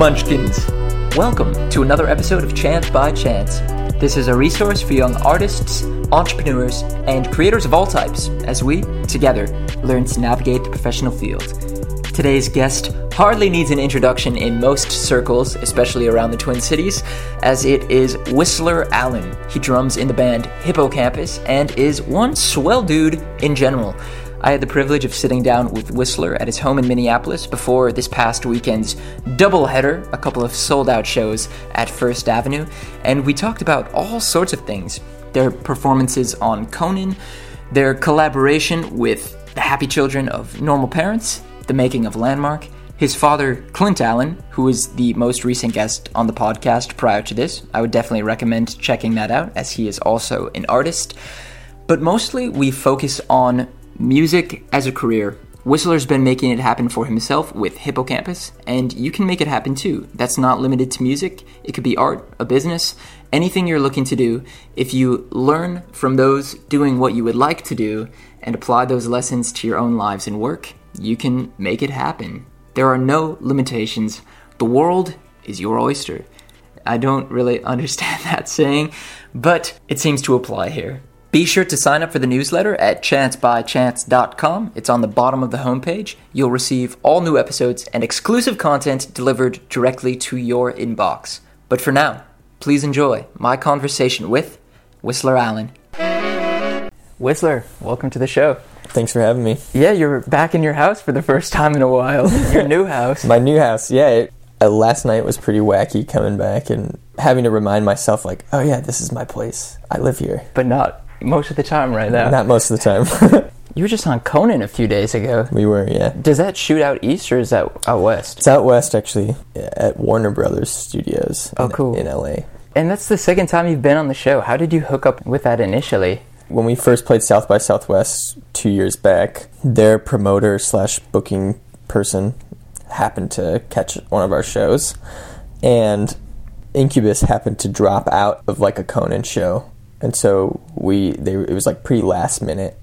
Munchkins! Welcome to another episode of Chance by Chance. This is a resource for young artists, entrepreneurs, and creators of all types as we, together, learn to navigate the professional field. Today's guest hardly needs an introduction in most circles, especially around the Twin Cities, as it is Whistler Allen. He drums in the band Hippo Campus and is one swell dude in general. I had the privilege of sitting down with Whistler at his home in Minneapolis before this past weekend's doubleheader, a couple of sold out shows at First Avenue, and we talked about all sorts of things their performances on Conan, their collaboration with the Happy Children of Normal Parents, the making of Landmark, his father, Clint Allen, who is the most recent guest on the podcast prior to this. I would definitely recommend checking that out as he is also an artist. But mostly we focus on music as a career. Whistler's been making it happen for himself with Hippo Campus, and you can make it happen too. That's not limited to music, it could be art, a business, anything you're looking to do. If you learn from those doing what you would like to do and apply those lessons to your own lives and work, you can make it happen. There are no limitations. The world is your oyster. I don't really understand that saying, but it seems to apply here. Be sure to sign up for the newsletter at chancebychance.com. It's on the bottom of the homepage. You'll receive all new episodes and exclusive content delivered directly to your inbox. But for now, please enjoy my conversation with Whistler Allen. Whistler, welcome to the show. Thanks for having me. Yeah, you're back in your house for the first time in a while. your new house. My new house, yeah. It, uh, last night was pretty wacky coming back and having to remind myself, like, oh yeah, this is my place. I live here. But not most of the time right now. Not most of the time. you were just on Conan a few days ago. we were, yeah. Does that shoot out east or is that out west? It's out west, actually, at Warner Brothers Studios. Oh, in, cool. In LA. And that's the second time you've been on the show. How did you hook up with that initially? When we first played South by Southwest two years back, their promoter slash booking person happened to catch one of our shows, and Incubus happened to drop out of like a Conan show, and so we they it was like pretty last minute,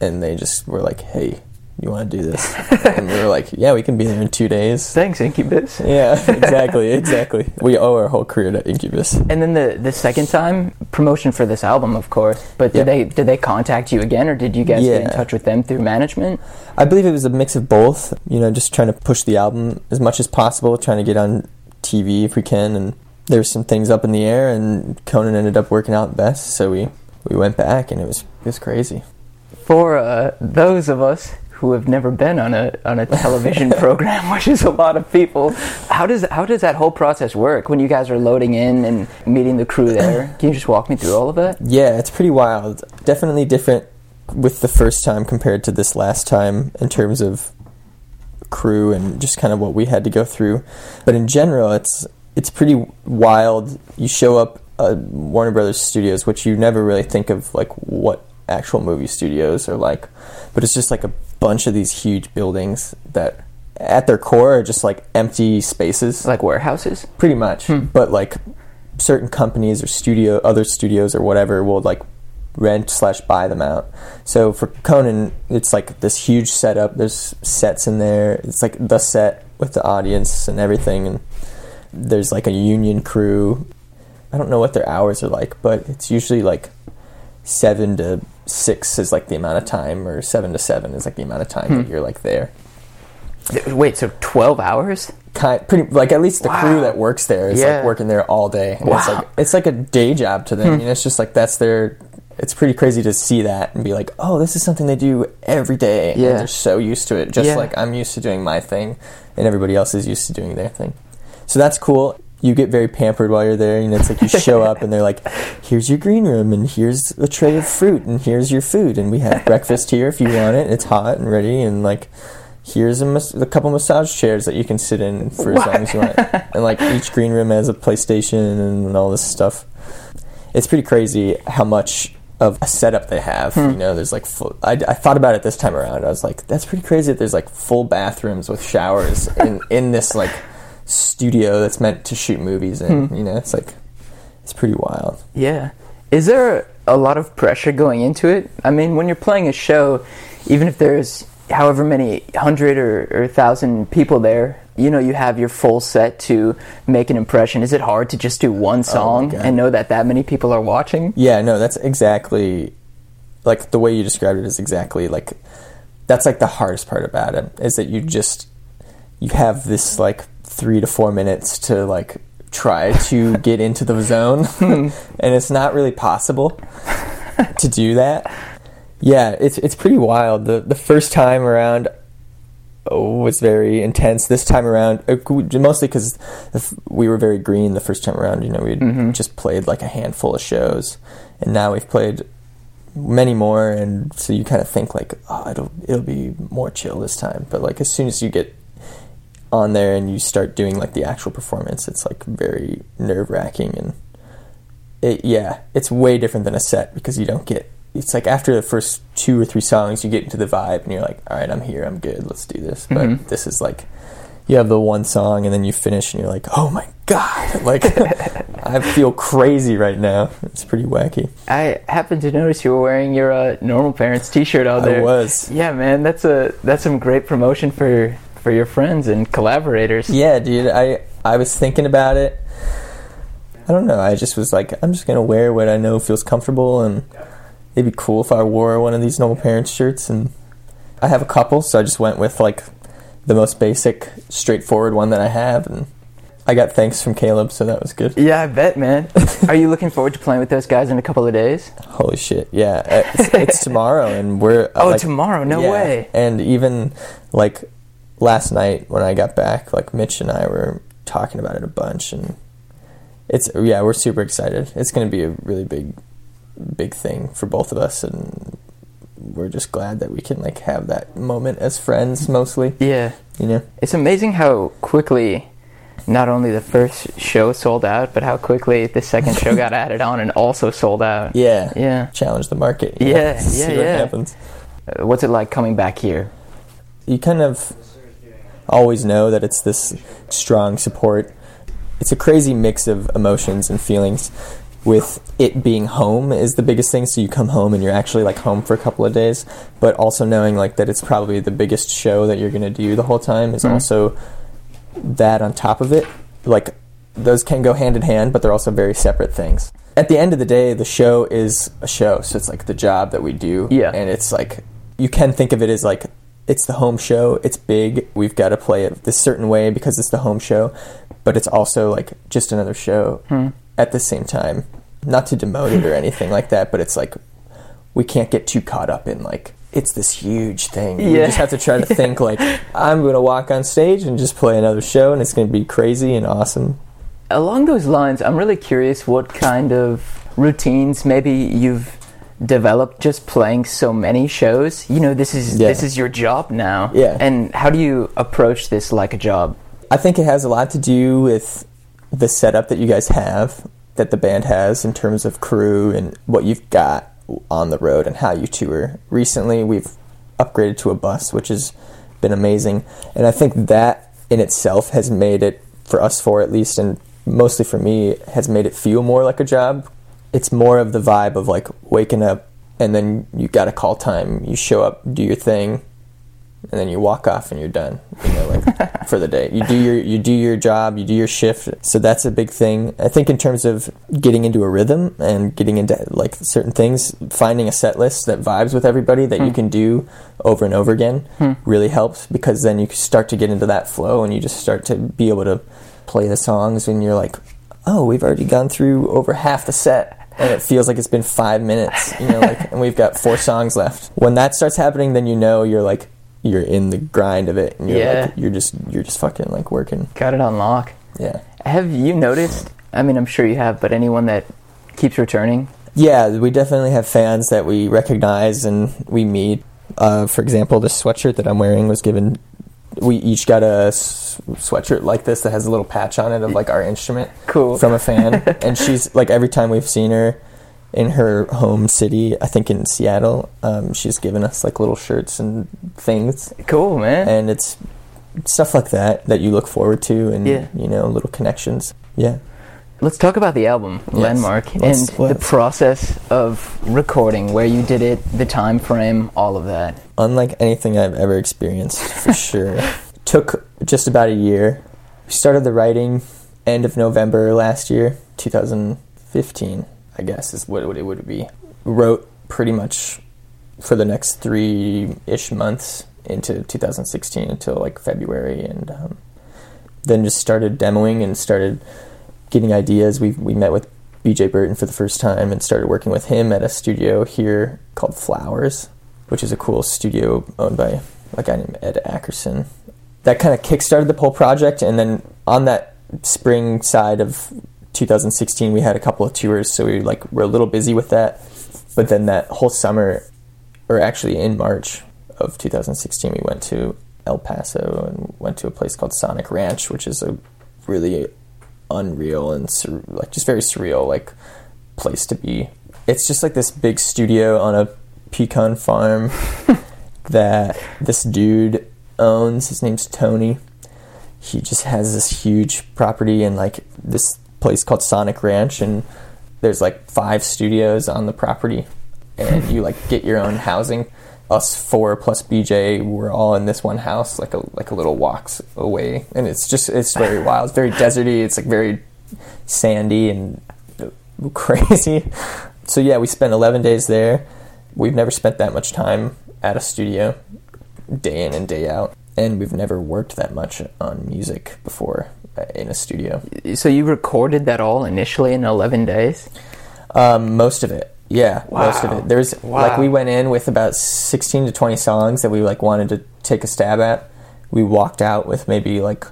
and they just were like, "Hey, you want to do this?" and we were like, "Yeah, we can be there in two days." Thanks, Incubus. Yeah, exactly, exactly. We owe our whole career to Incubus. And then the the second time, promotion for this album, of course. But did Yeah. they did they contact you again, or did you guys get in touch with them through management? I believe it was a mix of both. You know, just trying to push the album as much as possible, trying to get on TV if we can, and there were some things up in the air, and Conan ended up working out best, so we we went back, and it was it was crazy. For uh, those of us who have never been on a on a television program, which is a lot of people, how does how does that whole process work when you guys are loading in and meeting the crew there? Can you just walk me through all of that? Yeah, it's pretty wild. Definitely different with the first time compared to this last time in terms of crew and just kind of what we had to go through. But in general, it's it's pretty wild. You show up at Warner Brothers Studios, which you never really think of like what actual movie studios are like, but it's just like a bunch of these huge buildings that at their core are just like empty spaces. Like warehouses? pretty much. Hmm. But like certain companies or studio other studios or whatever will like rent slash buy them out. So for conan it's like this huge setup. There's sets in there. It's like the set with the audience and everything and there's like a union crew i don't know what their hours are like but it's usually like seven to six is like the amount of time or seven to seven is like the amount of time that hmm. you're like there Wait, so twelve hours? kind pretty like at least the Wow. crew that works there is Yeah. like working there all day. And It's Wow. like it's like a day job to them. Hmm. You know, it's just like that's their. It's pretty crazy to see that and be like, oh, this is something they do every day. And Yeah. they're so used to it, just Yeah. like I'm used to doing my thing, and everybody else is used to doing their thing. So that's cool. You get very pampered while you're there. You know, it's like you show up and they're like, "Here's your green room, and here's a tray of fruit, and here's your food, and we have breakfast here if you want it. It's hot and ready, and like." here's a, mas- a couple massage chairs that you can sit in for as long as you want. And like each green room has a PlayStation and all this stuff. It's pretty crazy how much of a setup they have. Hmm. You know, there's like full. I, I thought about it this time around. I was like, that's pretty crazy that there's like full bathrooms with showers in in this like studio that's meant to shoot movies in. Hmm. You know, it's like it's pretty wild. Yeah. Is there a lot of pressure going into it? I mean, when you're playing a show, even if there's however many hundred or, or thousand people there, you know you have your full set to make an impression is it hard to just do one oh song God. and know that that many people are watching Yeah, no, that's exactly like the way you described it is exactly like that's like the hardest part about it is that you just you have this like three to four minutes to like try to get into the zone. And it's not really possible to do that. Yeah it's it's pretty wild. The the first time around oh, was very intense. This time around uh, mostly because we were very green the first time around you know we Mm-hmm. just played like a handful of shows. And now we've played many more and so you kind of think like oh it'll it'll be more chill this time. But like as soon as you get on there and you start doing like the actual performance it's like very nerve-wracking and it, yeah it's way different than a set because you don't get it's like after the first two or three songs you get into the vibe and you're like all right i'm here i'm good let's do this but Mhm. this is like you have the one song and then you finish and you're like oh my god like i feel crazy right now it's pretty wacky i happened to notice you were wearing your uh, normal parents t-shirt out there. i was yeah man that's a that's some great promotion for for your friends and collaborators Yeah, dude. I I was thinking about it. I don't know. I just was like, I'm just gonna wear what I know feels comfortable, and it'd be cool if I wore one of these normal parents shirts. And I have a couple, so I just went with like the most basic, straightforward one that I have, and I got thanks from Caleb, so that was good. yeah i bet man are you looking forward to playing with those guys in a couple of days Holy shit! Yeah, it's, it's tomorrow, and we're uh, oh like, tomorrow no yeah. way And even like last night when I got back, like Mitch and I were talking about it a bunch, and it's yeah, we're super excited. It's going to be a really big, big thing for both of us, and we're just glad that we can like have that moment as friends, mostly. yeah You know? It's amazing how quickly not only the first show sold out, but how quickly the second show got added on and also sold out. Yeah. Yeah. Challenge the market. know, Yeah, see yeah, what yeah. happens. Uh, What's it like coming back here? you kind of always know that it's this strong support. It's a crazy mix of emotions and feelings. With it being home is the biggest thing, so you come home and you're actually like home for a couple of days, but also knowing like that it's probably the biggest show that you're gonna do the whole time is Mhm. also that on top of it. Like those can go hand in hand, but they're also very separate things. At the end of the day, the show is a show, so it's like the job that we do. Yeah. And it's like you can think of it as like it's the home show, it's big, we've got to play it this certain way because it's the home show, but it's also like just another show Hmm. at the same time. Not to demote it or anything like that, but it's like we can't get too caught up in like it's this huge thing. You Yeah. just have to try to think like I'm going to walk on stage and just play another show and it's going to be crazy and awesome. Along those lines, I'm really curious what kind of routines maybe you've developed just playing so many shows. You know, this is Yeah. this is your job now. Yeah. And how do you approach this like a job? I think it has a lot to do with the setup that you guys have, that the band has in terms of crew and what you've got on the road and how you tour. Recently, we've upgraded to a bus, which has been amazing. And I think that in itself has made it, for us four at least, and mostly for me, has made it feel more like a job. It's more of the vibe of like waking up and then you got a call time. You show up, do your thing, and then you walk off and you're done you know like for the day. You do your you do your job you do your shift. So that's a big thing. I think in terms of getting into a rhythm and getting into like certain things finding a set list that vibes with everybody that you hmm. can do over and over again hmm. really helps because then you start to get into that flow and you just start to be able to play the songs and you're like oh we've already gone through over half the set and it feels like it's been five minutes you know like and we've got four songs left when that starts happening then you know you're like you're in the grind of it and you're Yeah. like you're just you're just fucking like working Got it on lock. yeah Have you noticed? I mean, I'm sure you have, but anyone that keeps returning? yeah we definitely have fans that we recognize and we meet uh, for example this sweatshirt that i'm wearing was given we each got a s- sweatshirt like this that has a little patch on it of like our instrument Cool. from a fan and she's like every time we've seen her in her home city i think in seattle um, she's given us like little shirts and things Cool, man. and it's stuff like that that you look forward to and Yeah. you know little connections yeah Let's talk about the album, Landmark, Let's- and let's. the process of recording, where you did it, the time frame, all of that. unlike anything i've ever experienced for sure took just about a year. We started the writing end of November last year, 2015, I guess is what it would be. Wrote pretty much for the next three ish months into 2016 until like February, and um, then just started demoing and started getting ideas. We we met with BJ Burton for the first time and started working with him at a studio here called Flowers, which is a cool studio owned by a guy named Ed Ackerson. That kind of kickstarted the whole project, and then on that spring side of 2016, we had a couple of tours, so we like were a little busy with that. But then that whole summer, or actually in March of 2016, we went to El Paso and went to a place called Sonic Ranch, which is a really unreal and sur- like just very surreal like place to be. It's just like this big studio on a pecan farm that this dude owns. His name's Tony. He just has this huge property and like this place called Sonic Ranch and there's like five studios on the property and you like get your own housing us four plus BJ we're all in this one house, like a like a little walks away, and it's just it's very wild. It's very deserty. It's like very sandy and crazy. So yeah, we spent 11 days there. We've never spent that much time at a studio, day in and day out, and we've never worked that much on music before uh, in a studio. So you recorded that all initially in 11 days? Um, most of it. Yeah, wow. most of it. There's wow. like we went in with about 16 to 20 songs that we like wanted to take a stab at. We walked out with maybe like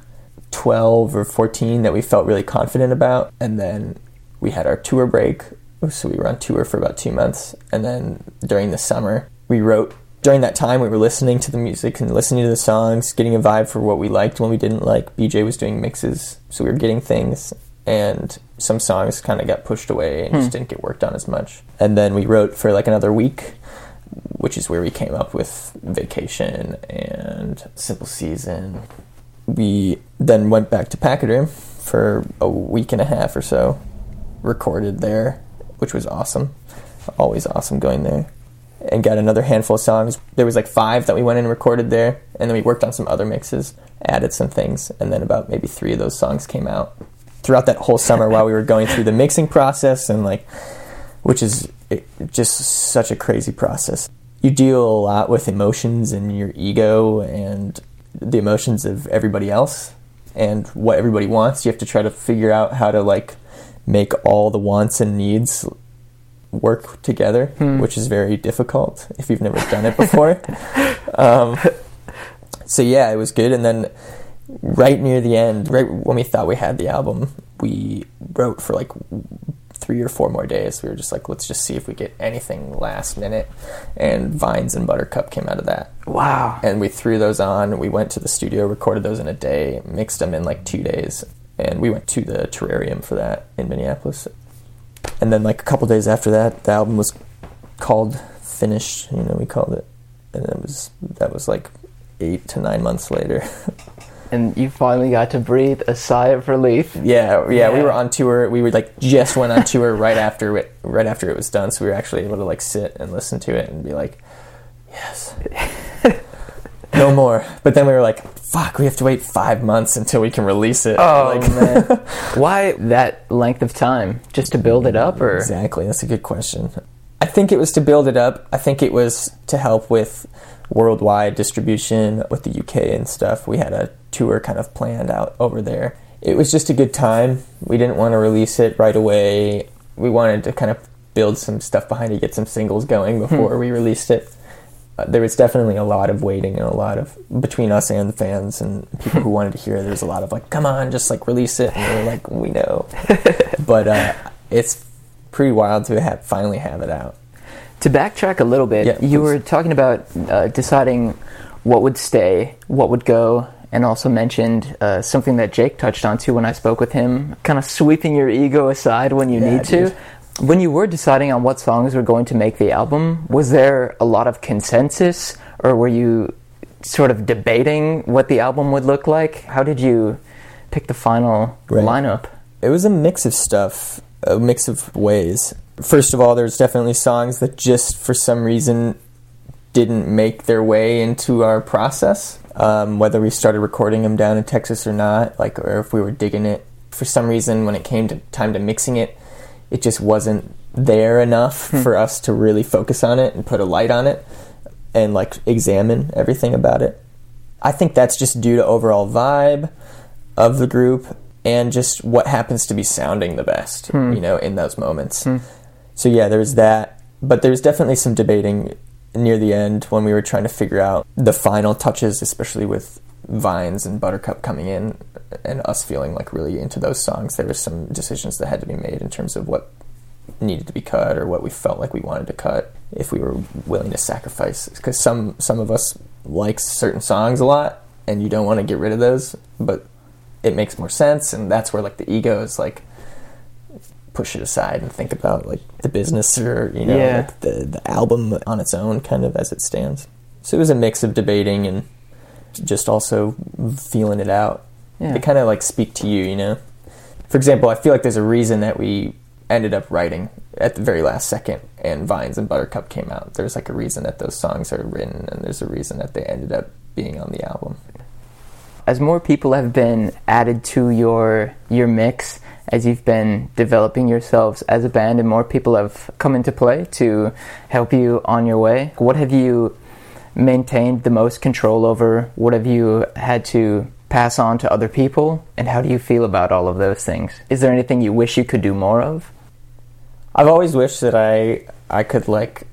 12 or 14 that we felt really confident about and then we had our tour break. So we were on tour for about 2 months and then during the summer we wrote during that time we were listening to the music and listening to the songs, getting a vibe for what we liked what we didn't like. BJ was doing mixes, so we were getting things and some songs kind of got pushed away and hmm. just didn't get worked on as much. And then we wrote for like another week, which is where we came up with Vacation and Simple Season. We then went back to Pachyderm for a week and a half or so, recorded there, which was awesome. Always awesome going there. And got another handful of songs. There was like five that we went and recorded there, and then we worked on some other mixes, added some things, and then about maybe three of those songs came out throughout that whole summer while we were going through the mixing process and like which is just such a crazy process. You deal a lot with emotions and your ego and the emotions of everybody else and what everybody wants. You have to try to figure out how to like make all the wants and needs work together hmm. which is very difficult if you've never done it before. Um, so yeah it was good. And then right near the end, right when we thought we had the album, we wrote for like three or four more days. We were just like, let's just see if we get anything last minute. And Vines and Buttercup came out of that. Wow. And we threw those on. We went to the studio, recorded those in a day, mixed them in like two days. And we went to the terrarium for that in Minneapolis. And then, like a couple days after that, the album was called Finished. You know, we called it. And it was, that was like eight to nine months later. and you finally got to breathe a sigh of relief. Yeah, yeah, yeah, we were on tour. We were like just went on tour right after it, right after it was done, so we were actually able to like sit and listen to it and be like, yes, no more. But then we were like, fuck, we have to wait five months until we can release it. Oh like, man, why that length of time? Just to build it up, or exactly? That's a good question. I think it was to build it up. I think it was to help with worldwide distribution with the UK and stuff. We had a tour kind of planned out over there. It was just a good time. We didn't want to release it right away. We wanted to kind of build some stuff behind it, get some singles going hmm. before we released it. Uh, there was definitely a lot of waiting and a lot of between us and the fans and people who wanted to hear. There was a lot of like, "Come on, just like release it," and we were like, "We know," but uh, it's pretty wild to have finally have it out. To backtrack a little bit, yeah, you were talking about uh, deciding what would stay, what would go, and also mentioned uh, something that Jake touched on too when I spoke with him, kind of sweeping your ego aside when you yeah, need to. When you were deciding on what songs were going to make the album, was there a lot of consensus, or were you sort of debating what the album would look like? How did you pick the final right. lineup? It was a mix of stuff, a mix of ways. First of all, there's definitely songs that just for some reason didn't make their way into our process um, whether we started recording them down in Texas or not, like, or if we were digging it. For some reason, when it came to time to mixing it, it just wasn't there enough hmm. for us to really focus on it and put a light on it and like examine everything about it. I think that's just due to overall vibe of the group and just what happens to be sounding the best, hmm. you know, in those moments. Hmm. So yeah, there's that, but there's definitely some debating near the end when we were trying to figure out the final touches, especially with Vines and Buttercup coming in and us feeling like really into those songs. There was some decisions that had to be made in terms of what needed to be cut or what we felt like we wanted to cut if we were willing to sacrifice because some some of us like certain songs a lot and you don't want to get rid of those but it makes more sense and that's where like the ego is like push it aside and think about like the business or you know Yeah. like the the album on its own kind of as it stands. So it was a mix of debating and just also feeling it out. Yeah. they kind of like speak to you you know? For example i feel like there's a reason that we ended up writing at the very last second and vines and buttercup came out. There's like a reason that those songs are written and there's a reason that they ended up being on the album. As more people have been added to your your mix as you've been developing yourselves as a band and more people have come into play to help you on your way. What have you maintained the most control over? What have you had to pass on to other people? And how do you feel about all of those things? Is there anything you wish you could do more of? I've always wished that I I could like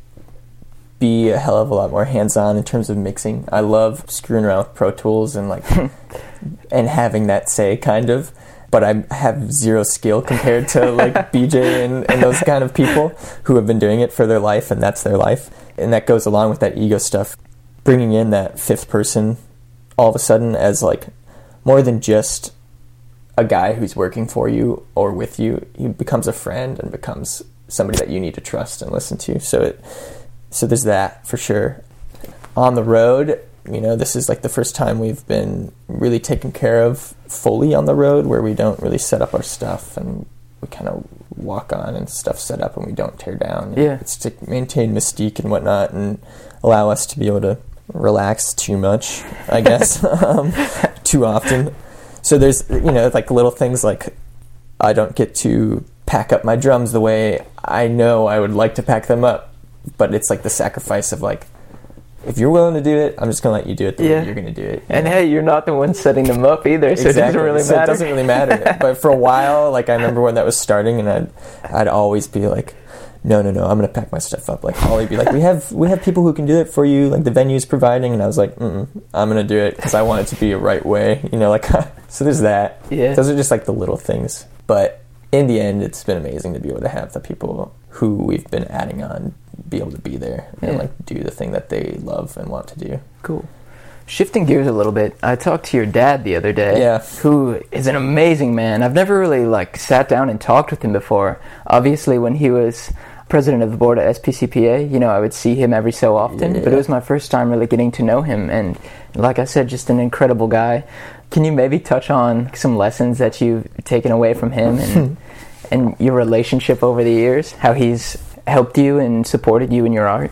be a hell of a lot more hands on in terms of mixing. I love screwing around with Pro Tools and like and having that say kind of. But I have zero skill compared to like BJ and, and those kind of people who have been doing it for their life and that's their life. And that goes along with that ego stuff. Bringing in that fifth person all of a sudden as like more than just a guy who's working for you or with you, he becomes a friend and becomes somebody that you need to trust and listen to. So it, so there's that for sure. On the road, you know, this is like the first time we've been really taken care of fully on the road, where we don't really set up our stuff and we kind of walk on and stuff set up and we don't tear down. Yeah. it's to maintain mystique and whatnot and allow us to be able to relax too much, I guess, um, too often. So there's you know like little things like I don't get to pack up my drums the way I know I would like to pack them up, but it's like the sacrifice of like if you're willing to do it, I'm just gonna let you do it the Yeah. way you're gonna do it. and hey you're not the one setting them up either so it doesn't really So matter it doesn't really matter. but for a while, like I remember when that was starting, and I'd I'd always be like, no, no, no, I'm gonna pack my stuff up. Like Holly would be like, we have we have people who can do it for you. Like the venue's providing, and I was like, Mm-mm, I'm gonna do it because I want it to be a right way. You know, like so. There's that. Yeah. Those are just like the little things, but in the end, it's been amazing to be able to have the people who we've been adding on be able to be there and like do the thing that they love and want to do. Cool. Shifting gears a little bit, I talked to your dad the other day. Yeah. Who is an amazing man. I've never really like sat down and talked with him before. Obviously, when he was president of the board at SPCPA, you know, I would see him every so often. But it was my first time really getting to know him, and like I said, just an incredible guy. Can you maybe touch on some lessons that you've taken away from him and and your relationship over the years? How he's helped you and supported you in your art?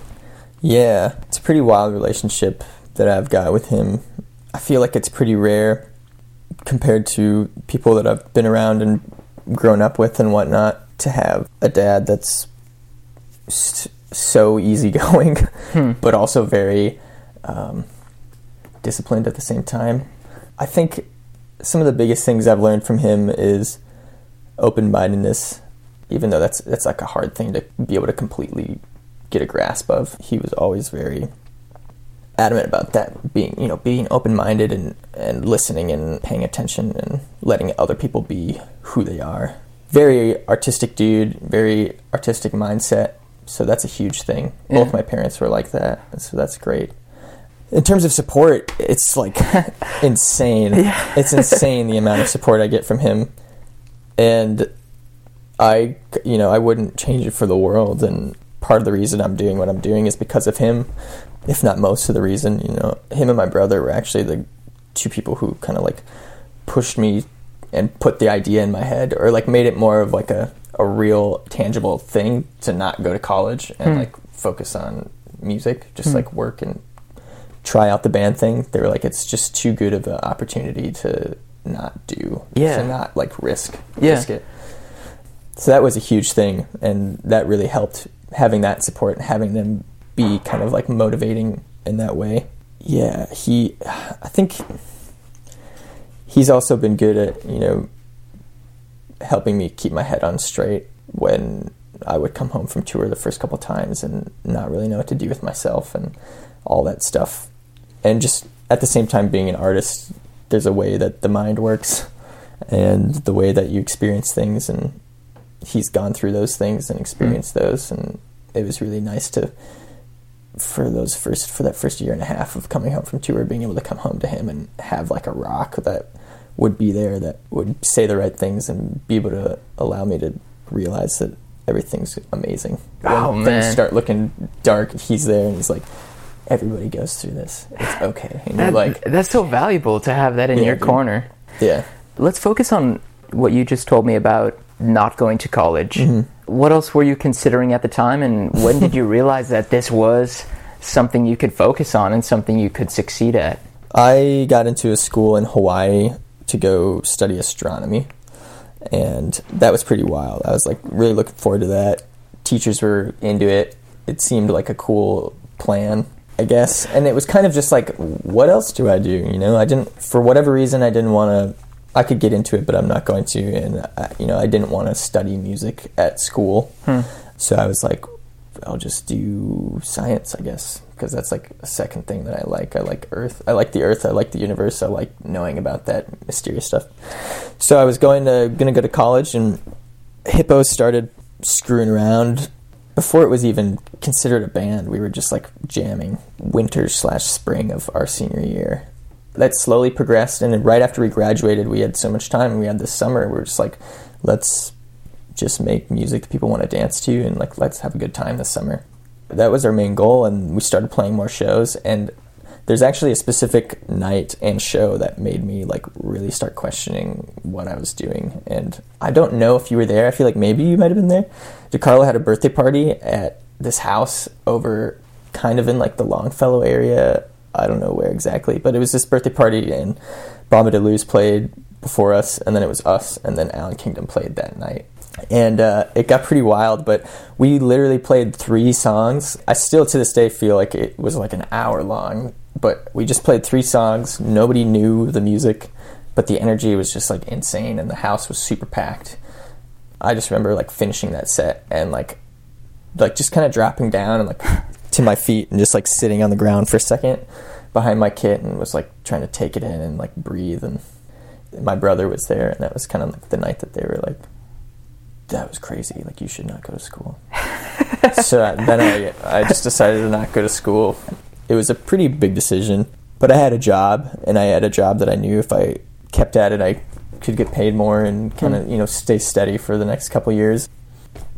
Yeah, it's a pretty wild relationship that I've got with him. I feel like it's pretty rare compared to people that I've been around and grown up with and whatnot to have a dad that's s- so easygoing, but also very um, disciplined at the same time. I think some of the biggest things I've learned from him is open mindedness, even though that's that's like a hard thing to be able to completely get a grasp of. He was always very adamant about that being you know being open minded and and listening and paying attention and letting other people be who they are. Very artistic dude, very artistic mindset. So that's a huge thing. Both my parents were like that, so that's great. In terms of support, it's like insane. It's insane the amount of support I get from him, and I, you know, I wouldn't change it for the world. And part of the reason I'm doing what I'm doing is because of him, if not most of the reason. You know, him and my brother were actually the two people who kind of like pushed me and put the idea in my head, or like made it more of like a a real tangible thing to not go to college and Hmm. like focus on music, just like work and try out the band thing. They were like, it's just too good of an opportunity to not do, Yeah. to not like risk, Yeah. risk it. So that was a huge thing, and that really helped having that support and having them be kind of like motivating in that way. Yeah, he, I think he's also been good at you know helping me keep my head on straight when I would come home from tour the first couple times and not really know what to do with myself and all that stuff. And just at the same time being an artist, there's a way that the mind works and the way that you experience things and he's gone through those things and experienced mm-hmm. those and it was really nice to for those first for that first year and a half of coming home from tour being able to come home to him and have like a rock that would be there that would say the right things and be able to allow me to realize that everything's amazing. Oh, when man. things start looking dark, he's there and he's like, everybody goes through this. It's okay. And you're like, that's so valuable to have that in Yeah, your corner. yeah. Let's focus on what you just told me about not going to college. Mm-hmm. What else were you considering at the time, and when did you realize that this was something you could focus on and something you could succeed at? I got into a school in Hawaii to go study astronomy, and that was pretty wild. I was like really looking forward to that. Teachers were into it. It seemed like a cool plan, I guess. And it was kind of just like, what else do I do? You know, I didn't, for whatever reason, I didn't want to. I could get into it, but I'm not going to. And I, you know, I didn't want to study music at school, hmm. so I was like, I'll just do science, I guess, because that's like a second thing that I like. I like Earth. I like the Earth. I like the universe. I like knowing about that mysterious stuff. So I was going to gonna go to college, and Hippo started screwing around before it was even considered a band. We were just like jamming winter slash spring of our senior year. That slowly progressed, and right after we graduated, we had so much time. We had this summer. We were just like, let's just make music that people want to dance to and like let's have a good time this summer. That was our main goal and we started playing more shows and there's actually a specific night and show that made me like really start questioning what I was doing and I don't know if you were there. I feel like maybe you might have been there. DeCarlo had a birthday party at this house over kind of in like the Longfellow area. I don't know where exactly, but it was this birthday party and Brahma DeLuz played before us and then it was us and then Allan Kingdom played that night and uh, it got pretty wild. But we literally played three songs. I still to this day feel like it was like an hour long, but we just played three songs. Nobody knew the music, but the energy was just like insane, and the house was super packed. I just remember like finishing that set and like like just kind of dropping down and like to my feet and just like sitting on the ground for a second behind my kit and was like trying to take it in and like breathe and my brother was there and that was kind of like the night that they were like that was crazy. Like you should not go to school. so I- then I I just decided to not go to school. It was a pretty big decision, but I had a job, and I had a job that I knew if I kept at it, I could get paid more and kind of hmm. you know stay steady for the next couple years.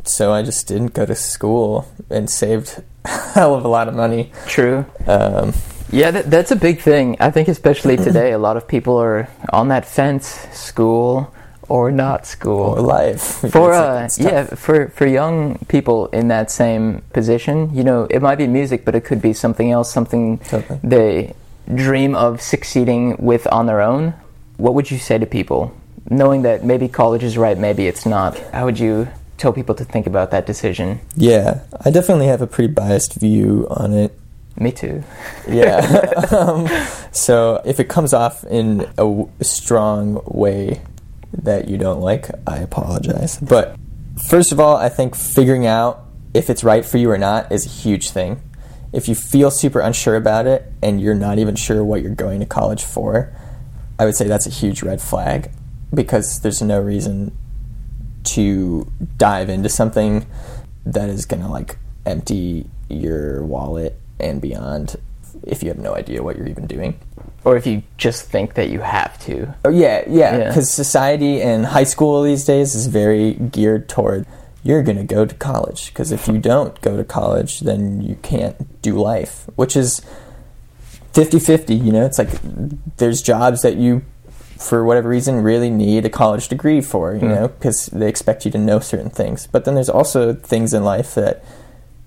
So I just didn't go to school and saved a hell of a lot of money. True. Um, Yeah, that, that's a big thing. I think especially today, a lot of people are on that fence: school or not school. or life for uh, yeah, for for young people in that same position, you know, it might be music, but it could be something else, something Totally. they dream of succeeding with on their own. What would you say to people, knowing that maybe college is right, maybe it's not? How would you tell people to think about that decision? Yeah, I definitely have a pretty biased view on it. Me too. Yeah. um, so if it comes off in a w- strong way that you don't like, I apologize. But first of all, I think figuring out if it's right for you or not is a huge thing. If you feel super unsure about it and you're not even sure what you're going to college for, I would say that's a huge red flag because there's no reason to dive into something that is going to like empty your wallet and beyond if you have no idea what you're even doing. Or if you just think that you have to. Oh yeah, yeah, Yeah. because society and high school these days is very geared toward you're going to go to college because if you don't go to college then you can't do life, which is 50-50, you know? It's like there's jobs that you for whatever reason really need a college degree for, you Mm. know, because they expect you to know certain things. But then there's also things in life that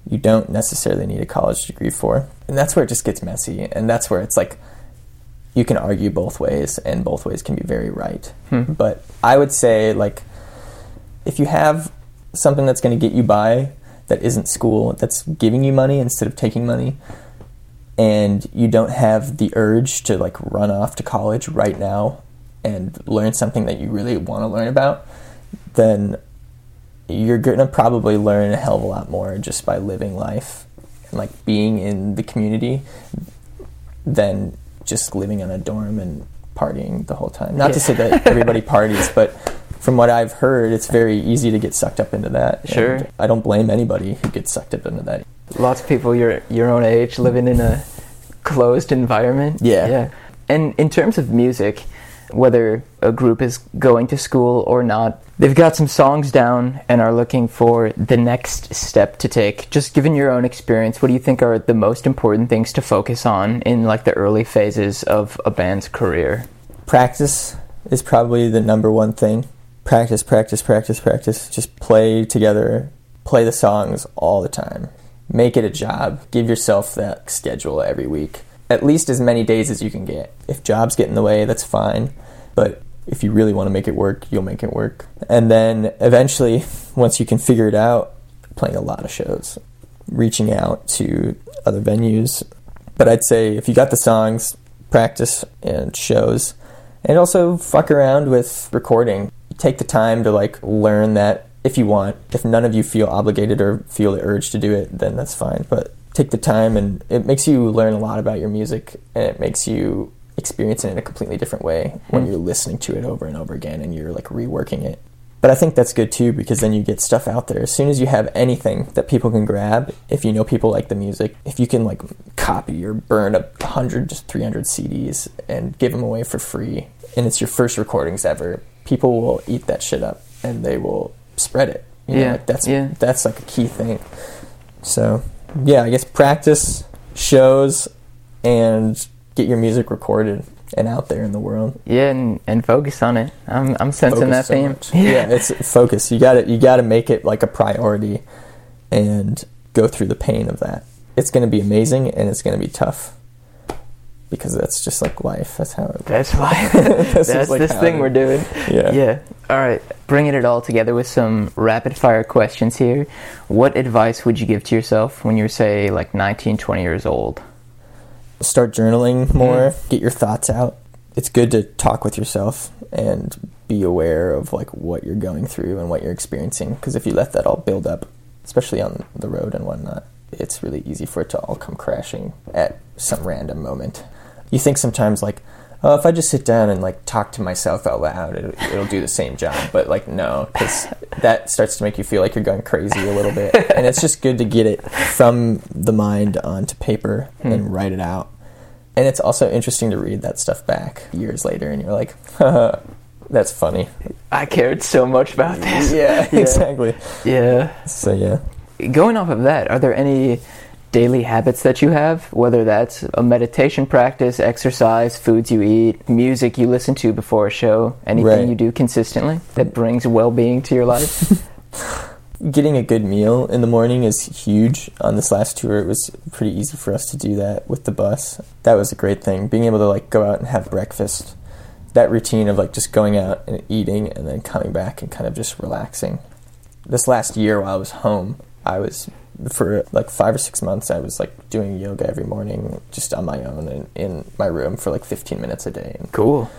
you don't necessarily need a college degree for. and that's where it just gets messy, and that's where it's like you can argue both ways, and both ways can be very right. Hmm. But I would say like if you have something that's going to get you by that isn't school, that's giving you money instead of taking money, and you don't have the urge to like run off to college right now and learn something that you really want to learn about, then you're going to probably learn a hell of a lot more just by living life and like being in the community than just living in a dorm and partying the whole time. Not to say that everybody parties, but from what I've heard, it's very easy to get sucked up into that. Sure. And I don't blame anybody who gets sucked up into that. Lots of people your your own age living in a closed environment. Yeah. Yeah. And in terms of music, whether a group is going to school or not, they've got some songs down and are looking for the next step to take. Just given your own experience, what do you think are the most important things to focus on in like the early phases of a band's career? Practice is probably the number one thing. Practice, practice, practice, practice. Just play together, play the songs all the time. Make it a job. Give yourself that schedule every week. At least as many days as you can get. If jobs get in the way, that's fine. But if you really want to make it work, you'll make it work. And then eventually, once you can figure it out, playing a lot of shows, reaching out to other venues. But I'd say if you got the songs, practice and shows, and also fuck around with recording. Take the time to like learn that if you want. If none of you feel obligated or feel the urge to do it, then that's fine. But take the time and it makes you learn a lot about your music and it makes you experience it in a completely different way when Hmm. you're listening to it over and over again and you're like reworking it. But I think that's good too because then you get stuff out there. As soon as you have anything that people can grab, if you know people like the music, if you can like copy or burn a 100 to 300 CDs and give them away for free, and it's your first recordings ever, people will eat that shit up and they will spread it. You know, Yeah, like that's yeah. that's like a key thing. So, yeah, I guess practice, shows, and get your music recorded and out there in the world. Yeah, and, and focus on it. I'm I'm sensing that so theme. much. Yeah, it's focus. You got to you got to make it like a priority and go through the pain of that. It's going to be amazing and it's going to be tough because that's just like life. That's how it. That's why. That's That's like this thing it- we're doing. Yeah. Yeah. All right. Bringing it all together with some rapid fire questions here. What advice would you give to yourself when you're, say, like 19, 20 years old? Start journaling more. Mm-hmm. Get your thoughts out. It's good to talk with yourself and be aware of like what you're going through and what you're experiencing. Because if you let that all build up, especially on the road and whatnot, it's really easy for it to all come crashing at some random moment. You think sometimes like, oh, if I just sit down and like talk to myself out loud, it, it'll do the same job. But like, no, because that starts to make you feel like you're going crazy a little bit. And it's just good to get it from the mind onto paper hmm. and write it out. And it's also interesting to read that stuff back years later, and you're like, that's funny. I cared so much about this. Yeah, exactly. Yeah. So yeah. Going off of that, are there any daily habits that you have? Whether that's a meditation practice, exercise, foods you eat, music you listen to before a show, anything Right. you do consistently that brings well being to your life? getting a good meal in the morning is huge. On this last tour, it was pretty easy for us to do that with the bus. That was a great thing. Being able to like go out and have breakfast. That routine of like just going out and eating and then coming back and kind of just relaxing. This last year while I was home, I was for like 5 or 6 months I was like doing yoga every morning just on my own and in my room for like 15 minutes a day. And cool.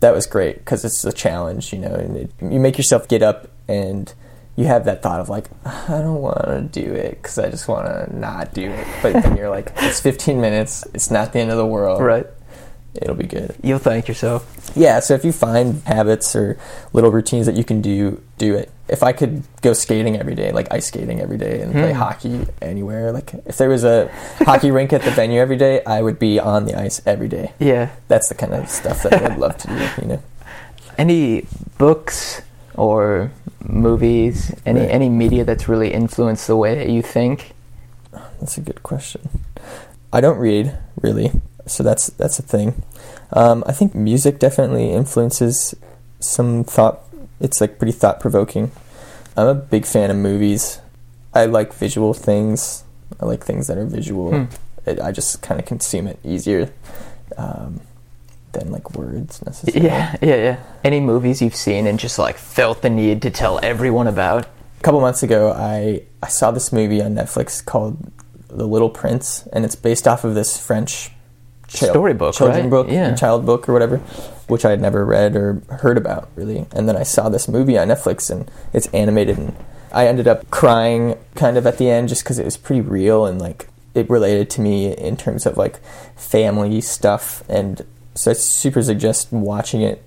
that was great because it's a challenge, you know, and it, you make yourself get up and you have that thought of like, I don't want to do it because I just want to not do it. But then you're like, it's 15 minutes. It's not the end of the world. Right. It'll be good. You'll thank yourself. Yeah. So if you find habits or little routines that you can do, do it. If I could go skating every day, like ice skating every day, and play Hmm. hockey anywhere, like if there was a hockey rink at the venue every day, I would be on the ice every day. Yeah. That's the kind of stuff that I would love to do. You know. Any books or movies, any Right. any media that's really influenced the way that you think? That's a good question. I don't read really, so that's that's a thing. Um, I think music definitely influences some thought. It's like pretty thought provoking. I'm a big fan of movies. I like visual things. I like things that are visual. Hmm. it, I just kind of consume it easier um, than like words necessarily. Yeah, yeah, yeah. Any movies you've seen and just like felt the need to tell everyone about? A couple months ago, I I saw this movie on Netflix called The Little Prince, and it's based off of this French chil- Storybook, children right? book, Yeah. child book or whatever, which I had never read or heard about really. And then I saw this movie on Netflix, and it's animated, and I ended up crying kind of at the end just because it was pretty real and like it related to me in terms of like family stuff, and so I super suggest watching it.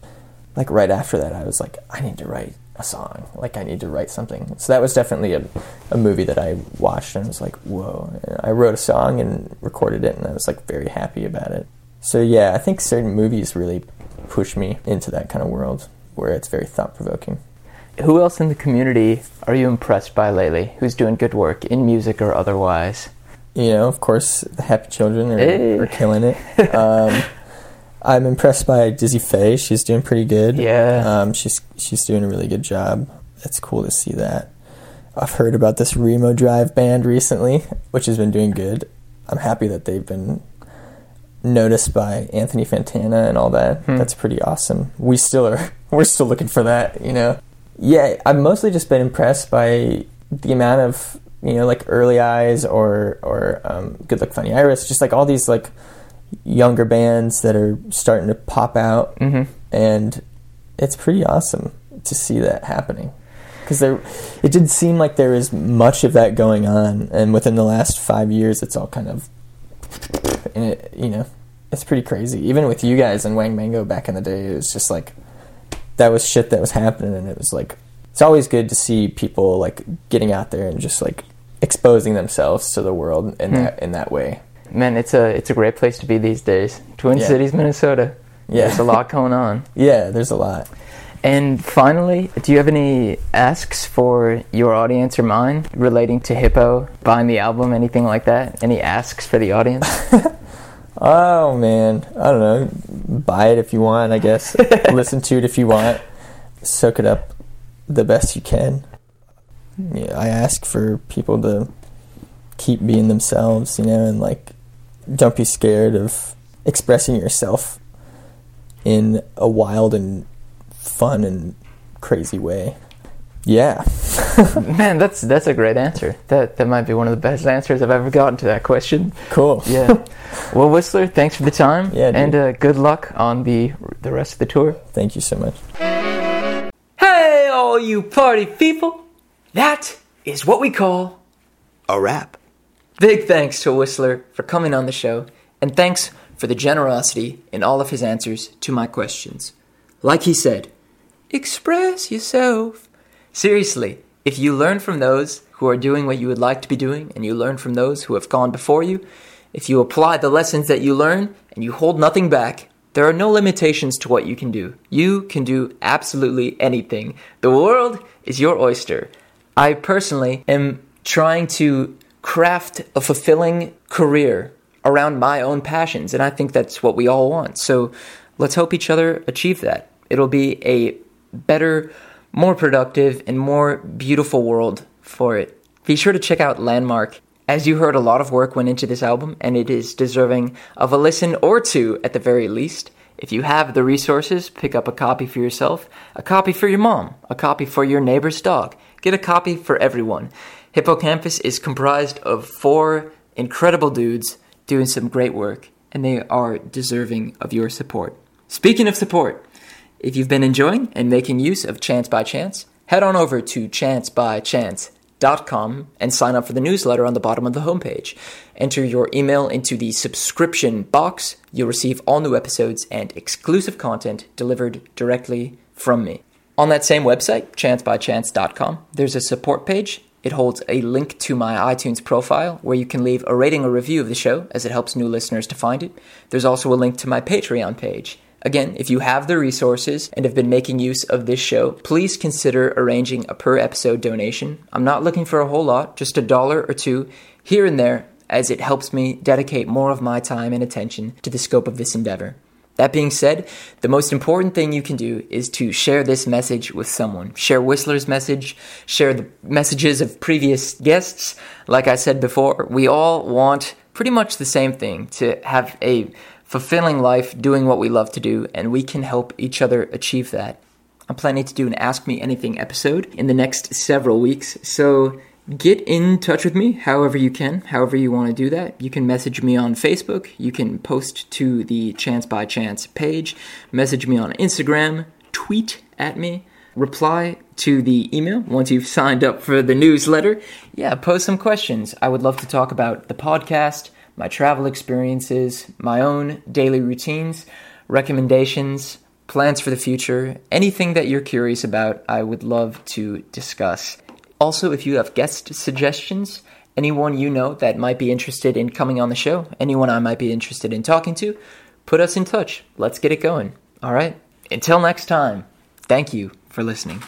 Like right after that, I was like, I need to write a song. Like I need to write something. So that was definitely a, a movie that I watched and was like, whoa. And I wrote a song and recorded it, and I was like very happy about it. So yeah, I think certain movies really push me into that kind of world where it's very thought provoking. Who else in the community are you impressed by lately? Who's doing good work in music or otherwise? You know, of course, the Happy Children are, Hey. are killing it. Um, I'm impressed by Dizzy Fae. She's doing pretty good. Yeah. Um, she's she's doing a really good job. It's cool to see that. I've heard about this Remo Drive band recently, which has been doing good. I'm happy that they've been noticed by Anthony Fantano and all that. Hmm. That's pretty awesome. We still are we're still looking for that, you know. Yeah, I've mostly just been impressed by the amount of you know like early eyes or or um, good luck funny iris just like all these like younger bands that are starting to pop out. Mm-hmm. and it's pretty awesome to see that happening. Because there it didn't seem like there was much of that going on. And within the last five years it's all kind of and it, you know it's pretty crazy. Even with you guys and wang mango back in the day it was just like that was shit that was happening. And it was like it's always good to see people like getting out there and just like exposing themselves to the world in Hmm. that in that way Man, it's a it's a great place to be these days. Twin Yeah. Cities, Minnesota. Yeah. There's a lot going on. yeah there's a lot And finally, do you have any asks for your audience or mine relating to Hippo, buying the album, anything like that? Any asks for the audience? Oh man, I don't know. Buy it if you want, I guess. Listen to it if you want. Soak it up the best you can. Yeah, I ask for people to keep being themselves, you know, and like don't be scared of expressing yourself in a wild and fun and crazy way. Yeah. Man, that's that's a great answer. That that might be one of the best answers I've ever gotten to that question. Cool. Yeah. well, Whistler, thanks for the time. Yeah, dude. and uh, good luck on the the rest of the tour. Thank you so much. Hey, all you party people! That is what we call A wrap. Big thanks to Whistler for coming on the show, and thanks for the generosity in all of his answers to my questions. Like he said, express yourself. Seriously, if you learn from those who are doing what you would like to be doing, and you learn from those who have gone before you, if you apply the lessons that you learn and you hold nothing back, there are no limitations to what you can do. You can do absolutely anything. The world is your oyster. I personally am trying to craft a fulfilling career around my own passions, and I think that's what we all want. So let's help each other achieve that. It'll be a better, more productive, and more beautiful world for it. Be sure to check out Landmark. As you heard, a lot of work went into this album, and it is deserving of a listen or two at the very least. If you have the resources, pick up a copy for yourself, a copy for your mom, a copy for your neighbor's dog. Get a copy for everyone. Hippo Campus is comprised of four incredible dudes doing some great work, and they are deserving of your support. Speaking of support, if you've been enjoying and making use of Chance by Chance, head on over to chancebychance.com and sign up for the newsletter on the bottom of the homepage. Enter your email into the subscription box. You'll receive all new episodes and exclusive content delivered directly from me. On that same website, chancebychance.com, there's a support page. It holds a link to my iTunes profile where you can leave a rating or review of the show as it helps new listeners to find it. There's also a link to my Patreon page. Again, if you have the resources and have been making use of this show, please consider arranging a per episode donation. I'm not looking for a whole lot, just a dollar or two here and there, as it helps me dedicate more of my time and attention to the scope of this endeavor. That being said, the most important thing you can do is to share this message with someone. Share Whistler's message, share the messages of previous guests. Like I said before, we all want pretty much the same thing to have a fulfilling life doing what we love to do, and we can help each other achieve that. I'm planning to do an Ask Me Anything episode in the next several weeks, so get in touch with me however you can, however you want to do that. You can message me on Facebook, you can post to the Chance by Chance page, message me on Instagram, tweet at me, reply to the email once you've signed up for the newsletter. Yeah, post some questions. I would love to talk about the podcast, my travel experiences, my own daily routines, recommendations, plans for the future, anything that you're curious about, I would love to discuss. Also, if you have guest suggestions, anyone you know that might be interested in coming on the show, anyone I might be interested in talking to, put us in touch. Let's get it going. All right. Until next time, thank you for listening.